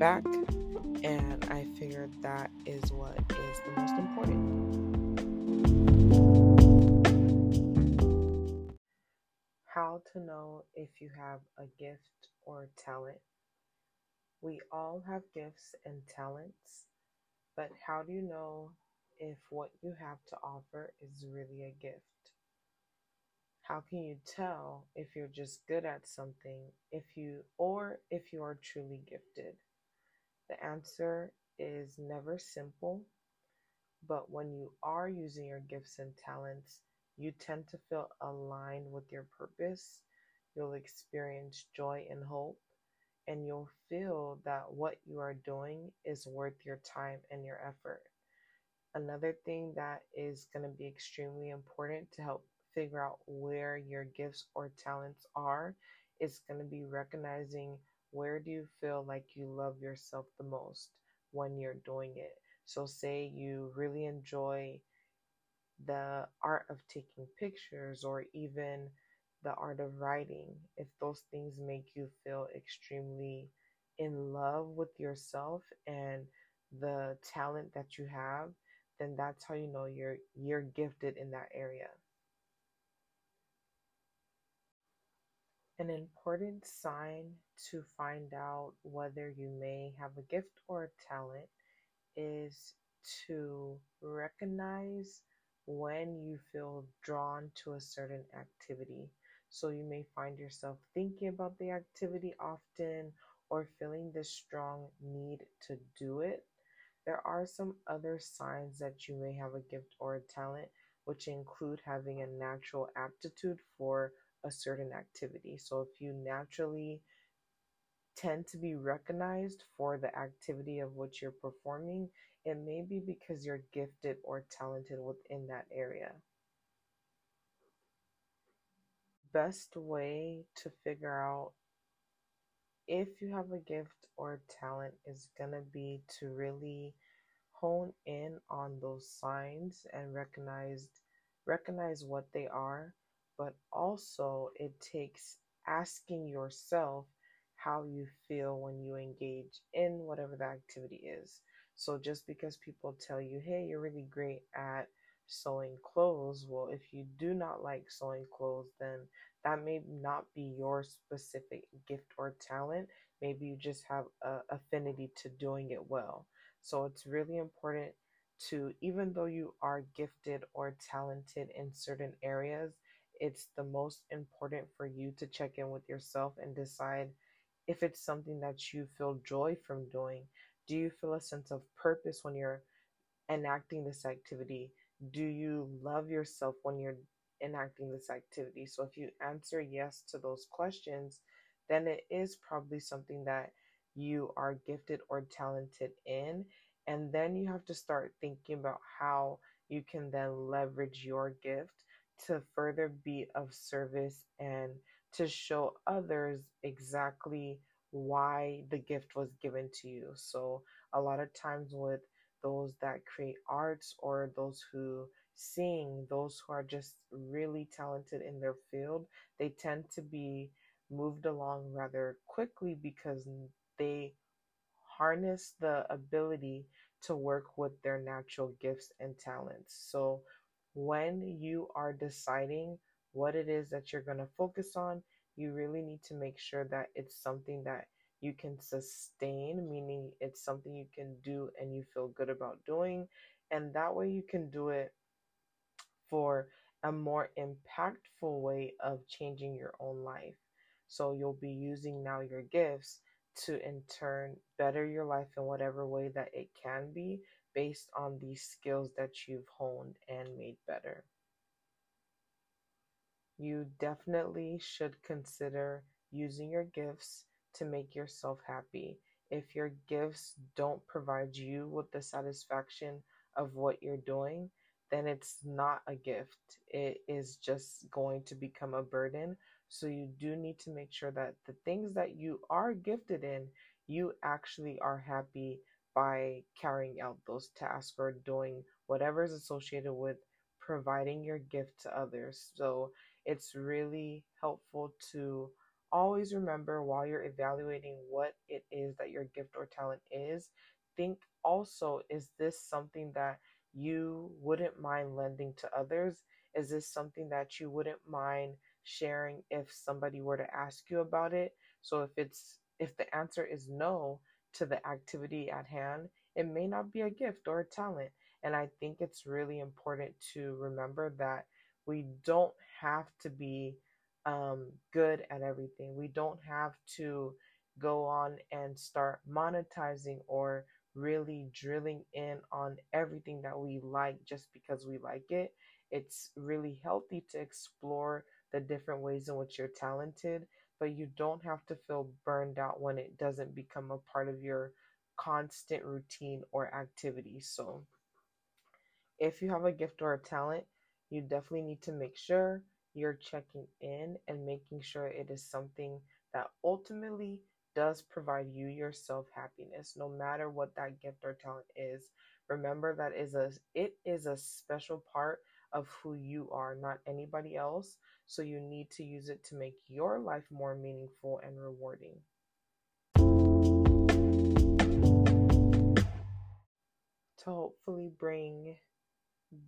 back. And I figured that is what is the most important. How to know if you have a gift or talent. We all have gifts and talents, but how do you know if what you have to offer is really a gift? How can you tell if you're just good at something if you or if you are truly gifted? The answer is never simple, but when you are using your gifts and talents, you tend to feel aligned with your purpose. You'll experience joy and hope, and you'll feel that what you are doing is worth your time and your effort. Another thing that is going to be extremely important to help figure out where your gifts or talents are is going to be recognizing where do you feel like you love yourself the most when you're doing it. So, say you really enjoy the art of taking pictures or even the art of writing, if those things make you feel extremely in love with yourself and the talent that you have, then that's how you know you're you're gifted in that area. An important sign to find out whether you may have a gift or a talent is to recognize when you feel drawn to a certain activity. So you may find yourself thinking about the activity often or feeling this strong need to do it. There are some other signs that you may have a gift or a talent, which include having a natural aptitude for a certain activity. So if you naturally tend to be recognized for the activity of which you're performing, it may be because you're gifted or talented within that area. Best way to figure out if you have a gift or talent is going to be to really hone in on those signs and recognize recognize what they are but also it takes asking yourself how you feel when you engage in whatever the activity is. So just because people tell you, hey, you're really great at sewing clothes, well, if you do not like sewing clothes, then that may not be your specific gift or talent. Maybe you just have a affinity to doing it well. So it's really important to, even though you are gifted or talented in certain areas, it's the most important for you to check in with yourself and decide if it's something that you feel joy from doing. Do you feel a sense of purpose when you're enacting this activity? Do you love yourself when you're enacting this activity? So, if you answer yes to those questions, then it is probably something that you are gifted or talented in. And then you have to start thinking about how you can then leverage your gift to further be of service and to show others exactly why the gift was given to you. So, a lot of times with those that create arts or those who sing, those who are just really talented in their field, they tend to be moved along rather quickly because they harness the ability to work with their natural gifts and talents. So, when you are deciding what it is that you're going to focus on, you really need to make sure that it's something that you can sustain, meaning it's something you can do and you feel good about doing. And that way you can do it for a more impactful way of changing your own life. So you'll be using now your gifts to in turn better your life in whatever way that it can be based on these skills that you've honed and made better. You definitely should consider using your gifts to make yourself happy. If your gifts don't provide you with the satisfaction of what you're doing, then it's not a gift. It is just going to become a burden. So you do need to make sure that the things that you are gifted in, you actually are happy by carrying out those tasks or doing whatever is associated with providing your gift to others. So it's really helpful to always remember while you're evaluating what it is that your gift or talent is, think also is this something that you wouldn't mind lending to others? Is this something that you wouldn't mind sharing if somebody were to ask you about it? So if it's if the answer is no to the activity at hand, it may not be a gift or a talent. And I think it's really important to remember that we don't have to be um, good at everything. We don't have to go on and start monetizing or really drilling in on everything that we like just because we like it. It's really healthy to explore the different ways in which you're talented, but you don't have to feel burned out when it doesn't become a part of your constant routine or activity. So, if you have a gift or a talent, you definitely need to make sure you're checking in and making sure it is something that ultimately does provide you yourself happiness no matter what that gift or talent is remember that is a it is a special part of who you are not anybody else so you need to use it to make your life more meaningful and rewarding to hopefully bring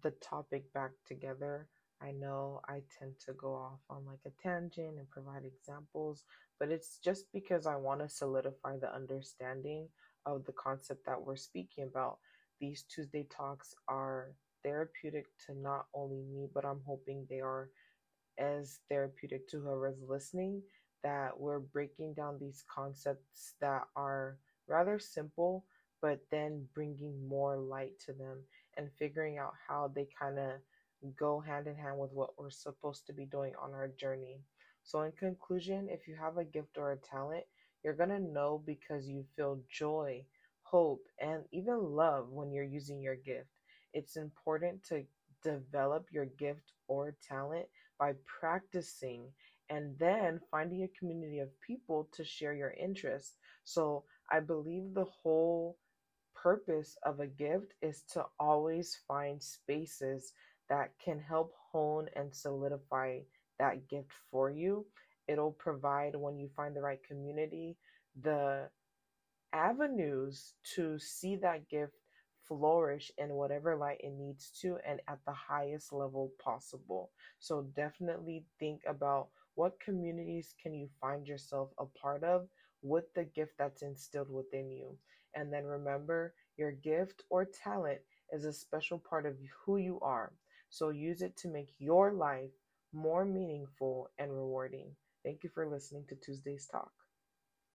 the topic back together I know I tend to go off on like a tangent and provide examples, but it's just because I want to solidify the understanding of the concept that we're speaking about. These Tuesday talks are therapeutic to not only me, but I'm hoping they are as therapeutic to whoever's listening. That we're breaking down these concepts that are rather simple, but then bringing more light to them and figuring out how they kind of go hand in hand with what we're supposed to be doing on our journey. So, in conclusion, if you have a gift or a talent, you're going to know because you feel joy, hope, and even love when you're using your gift. It's important to develop your gift or talent by practicing and then finding a community of people to share your interests. So, I believe the whole purpose of a gift is to always find spaces that can help hone and solidify that gift for you. It'll provide, when you find the right community, the avenues to see that gift flourish in whatever light it needs to and at the highest level possible. So definitely think about what communities can you find yourself a part of with the gift that's instilled within you. And then remember, your gift or talent is a special part of who you are. So use it to make your life more meaningful and rewarding. Thank you for listening to Tuesday's Talk.